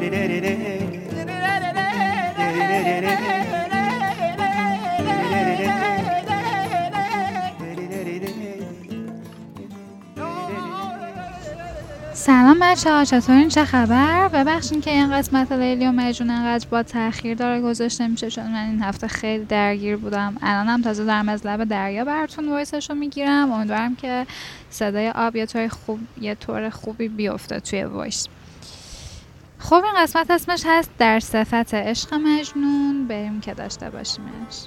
سلام بچه ها چطورین؟ چه خبر؟ ببخشین که این قسمت لیلی و مجنون انقدر با تاخیر داره گذاشته میشه چون من این هفته خیلی درگیر بودم. الانم تازه دارم از لب دریا براتون voice ش رو می‌گیرم. امیدوارم که صدای آب یه طور خوب یه طور خوبی بیفته توی voice. خب این قسمت اسمش هست در صفت عشق مجنون. بریم که داشته باشیمش.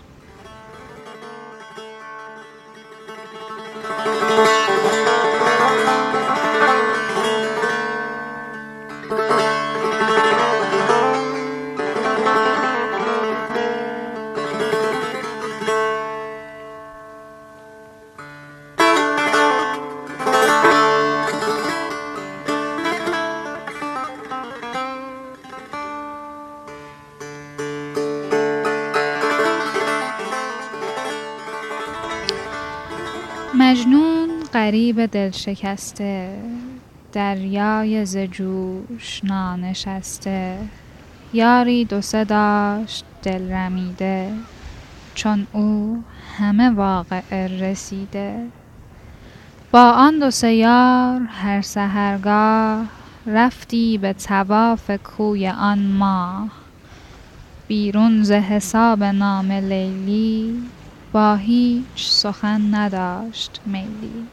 مجنون غریب دل شکسته دریای ز جوش نانشسته. یاری دو سه داشت دل رمیده چون او همه واقعه رسیده. با آن دو سه یار هر سحرگاه رفتی به طواف کوی آن ماه. بیرون ز حساب نام لیلی با هیچ سخن نداشت میلی.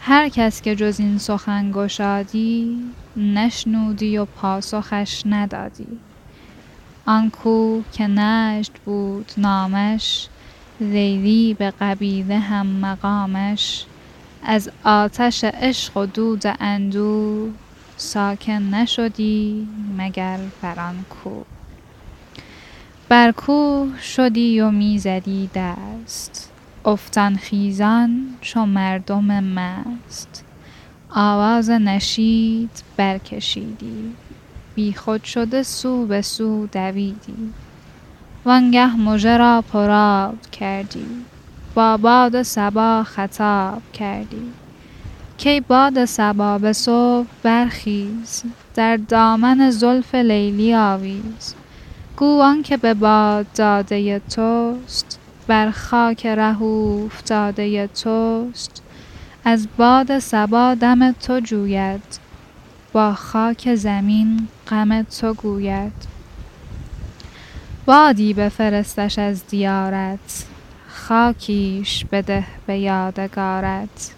هر کس که جز این سخن گشادی نشنودی و پاسخش ندادی. آن کو که نجد بود نامش لیلی به قبیله هم مقامش. از آتش عشق و دود اندوه ساکن نشدی مگر بر آن کوه بر کوه شدی و می زدی دست. افتان خیزان چو مردم مست. آواز نشید برکشیدی. بی خود شده سو به سو دویدی. وانگه مژه را پرآب کردی. با باد صبا خطاب کردی. کای باد صبا به صبح برخیز. در دامن زلف لیلی آویز. گو آنکه به باد داده توست بر خاک ره اوفتاده توست. از باد صبا دم تو جوید با خاک زمین غم تو گوید. بادی بفرستش از دیارت خاکیش بده به یادگارت.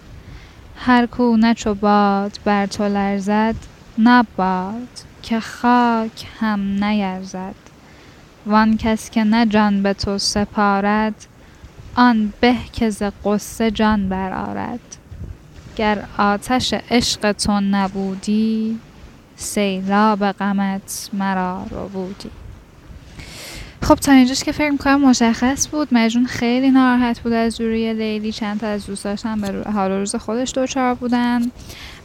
هر کو نه چو باد بر تو لرزد نه که خاک هم نیرزد. وان کس که نه جان به تو سپارد آن به که ز غصه جان برآرد. گر آتش عشق تو نبودی سیلاب غمت مرا ربودی. خب تا اینجاش که فکر می‌کنم مشخص بود. مجنون خیلی ناراحت بود از دوری لیلی. چند تا از دوستاش هم به حال روز خودش دوچار بودن.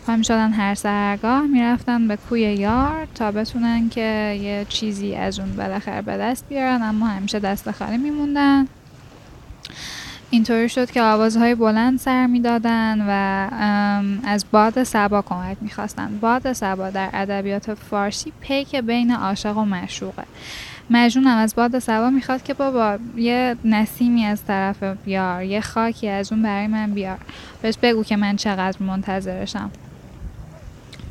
پا می‌شدن هر سهرگاه می‌رفتن به کوی یار تا بتونن که یه چیزی از اون بالاخره به دست بیارن اما همیشه دست خالی میموندن. اینطوری شد که آوازهای بلند سر می‌دادن و از باد سبا کمک می‌خواستن. باد سبا در ادبیات فارسی پیک بین عاشق و معشوقه. مجنونم از باد سبا می‌خواد که بابا یه نسیمی از طرف بیار یه خاکی از اون برای من بیار. بهش بگو که من چقدر منتظرشم.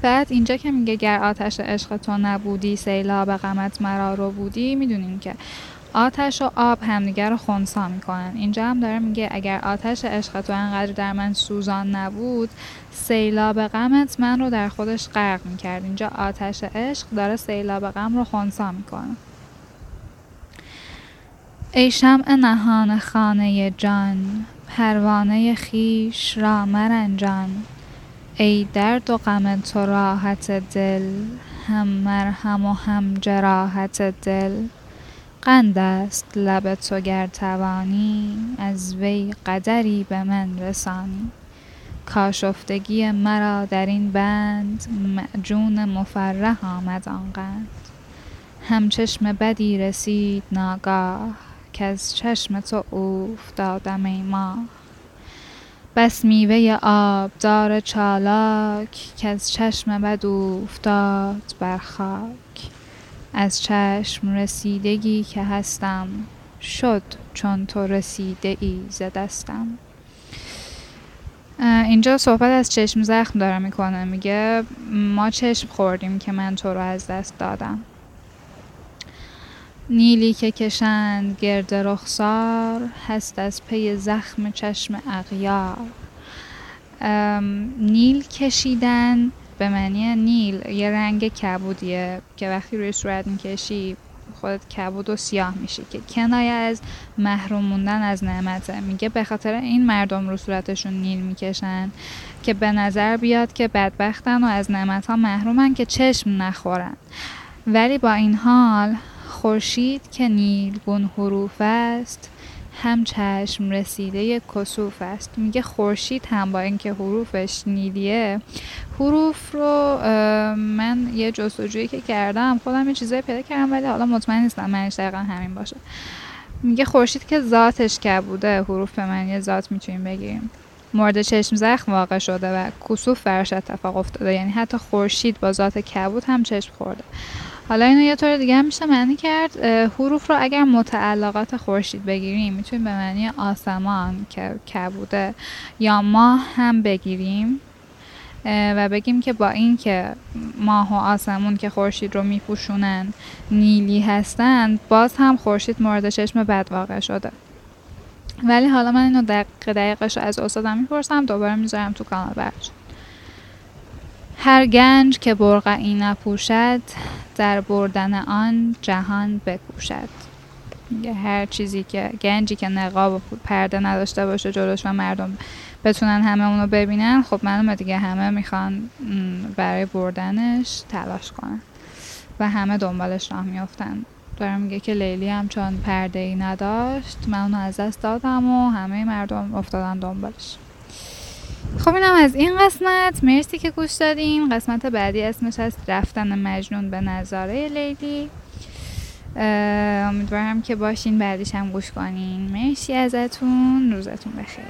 بعد اینجا که میگه گر آتش عشق تو نبودی سیلاب غمت مرا رو بودی می‌دونیم که آتش و آب همدیگر رو خونسا می‌کنن. اینجا هم داره میگه اگر آتش عشق تو انقدر در من سوزان نبود سیلاب غمت من رو در خودش غرق می‌کرد. اینجا آتش عشق داره سیلاب غم رو خونسا می‌کنه. ای شمع نهان خانه جان پروانه خیش را مرنجان. ای درد و غم تو راحت دل هم مرهم و هم جراحت دل. قند است لب تو گر توانی از وی قدری به من رسانی. کآشفتگی مرا در این بند معجون مفرح آمد آن قند. هم چشم بدی رسید ناگاه کز چشم تو اوفتادم ای ماه. بس میوه آبدار چالاک کز چشم بد اوفتاد بر خاک. از چشم رسیدگی که هستم شد چون تو رسیده ای زدستم اینجا صحبت از چشم زخم داره می‌کنه میگه ما چشم خوردیم که من تو رو از دست دادم. نیلی که کشند گرد رخسار هست از پی زخم چشم اغیار. نیل کشیدن به معنی نیل یه رنگ کبودیه که وقتی روی صورت می‌کشی خودت کبود و سیاه میشی که کنایه از محروم موندن از نعمته. میگه به خاطر این مردم رو صورتشون نیل می‌کشن که به نظر بیاد که بدبختن و از نعمت ها محرومن که چشم نخورن. ولی با این حال خورشید که نیلگون حروف است هم چشم رسیده کسوف است. میگه خورشید هم با اینکه حروفش نیلیه. حروف رو من یه جستجویی که کردم خودم یه چیزایی پیدا کردم ولی حالا مطمئن نیستم منش دقیقا همین باشه. میگه خورشید که ذاتش که بوده حروف به من ذات می‌تونیم بگیریم مورد چشم زخم واقع شده و کسوف فرش اتفاق افتاده. یعنی حتی خورشید با ذات کبود هم چشم خورده. حالا اینو یه طور دیگه میشه معنی کرد حروف رو اگر متعلقات خورشید بگیریم می‌تونیم به معنی آسمان که کبوده یا ماه هم بگیریم. و بگیم که با اینکه ماه و آسمون که خورشید رو میپوشونن نیلی هستند باز هم خورشید مورد چشم بد واقع شده. ولی حالا من اینو دقیق دقیقش از استادم می‌پرسم دوباره می‌ذارم تو کانال برش هر گنج که برقعی نپوشد در بردن آن جهان بکوشد. هر چیزی که گنجی که نقاب و پرده نداشته باشه جلوش و مردم بتونن همه اونو ببینن خب معلومه دیگه همه می‌خوان برای بردنش تلاش کنن و همه دنبالش راه میافتن. دارم میگه که لیلی هم چون پرده ای نداشت من اونو از دست دادم و همه مردم افتادن دنبالش. خب اینم از این قسمت. مرسی که گوش دادین. قسمت بعدی اسمش هست رفتن مجنون به نظاره لیلی. امیدوارم که باشین بعدیش هم گوش کنین. مرسی ازتون. روزتون بخیر.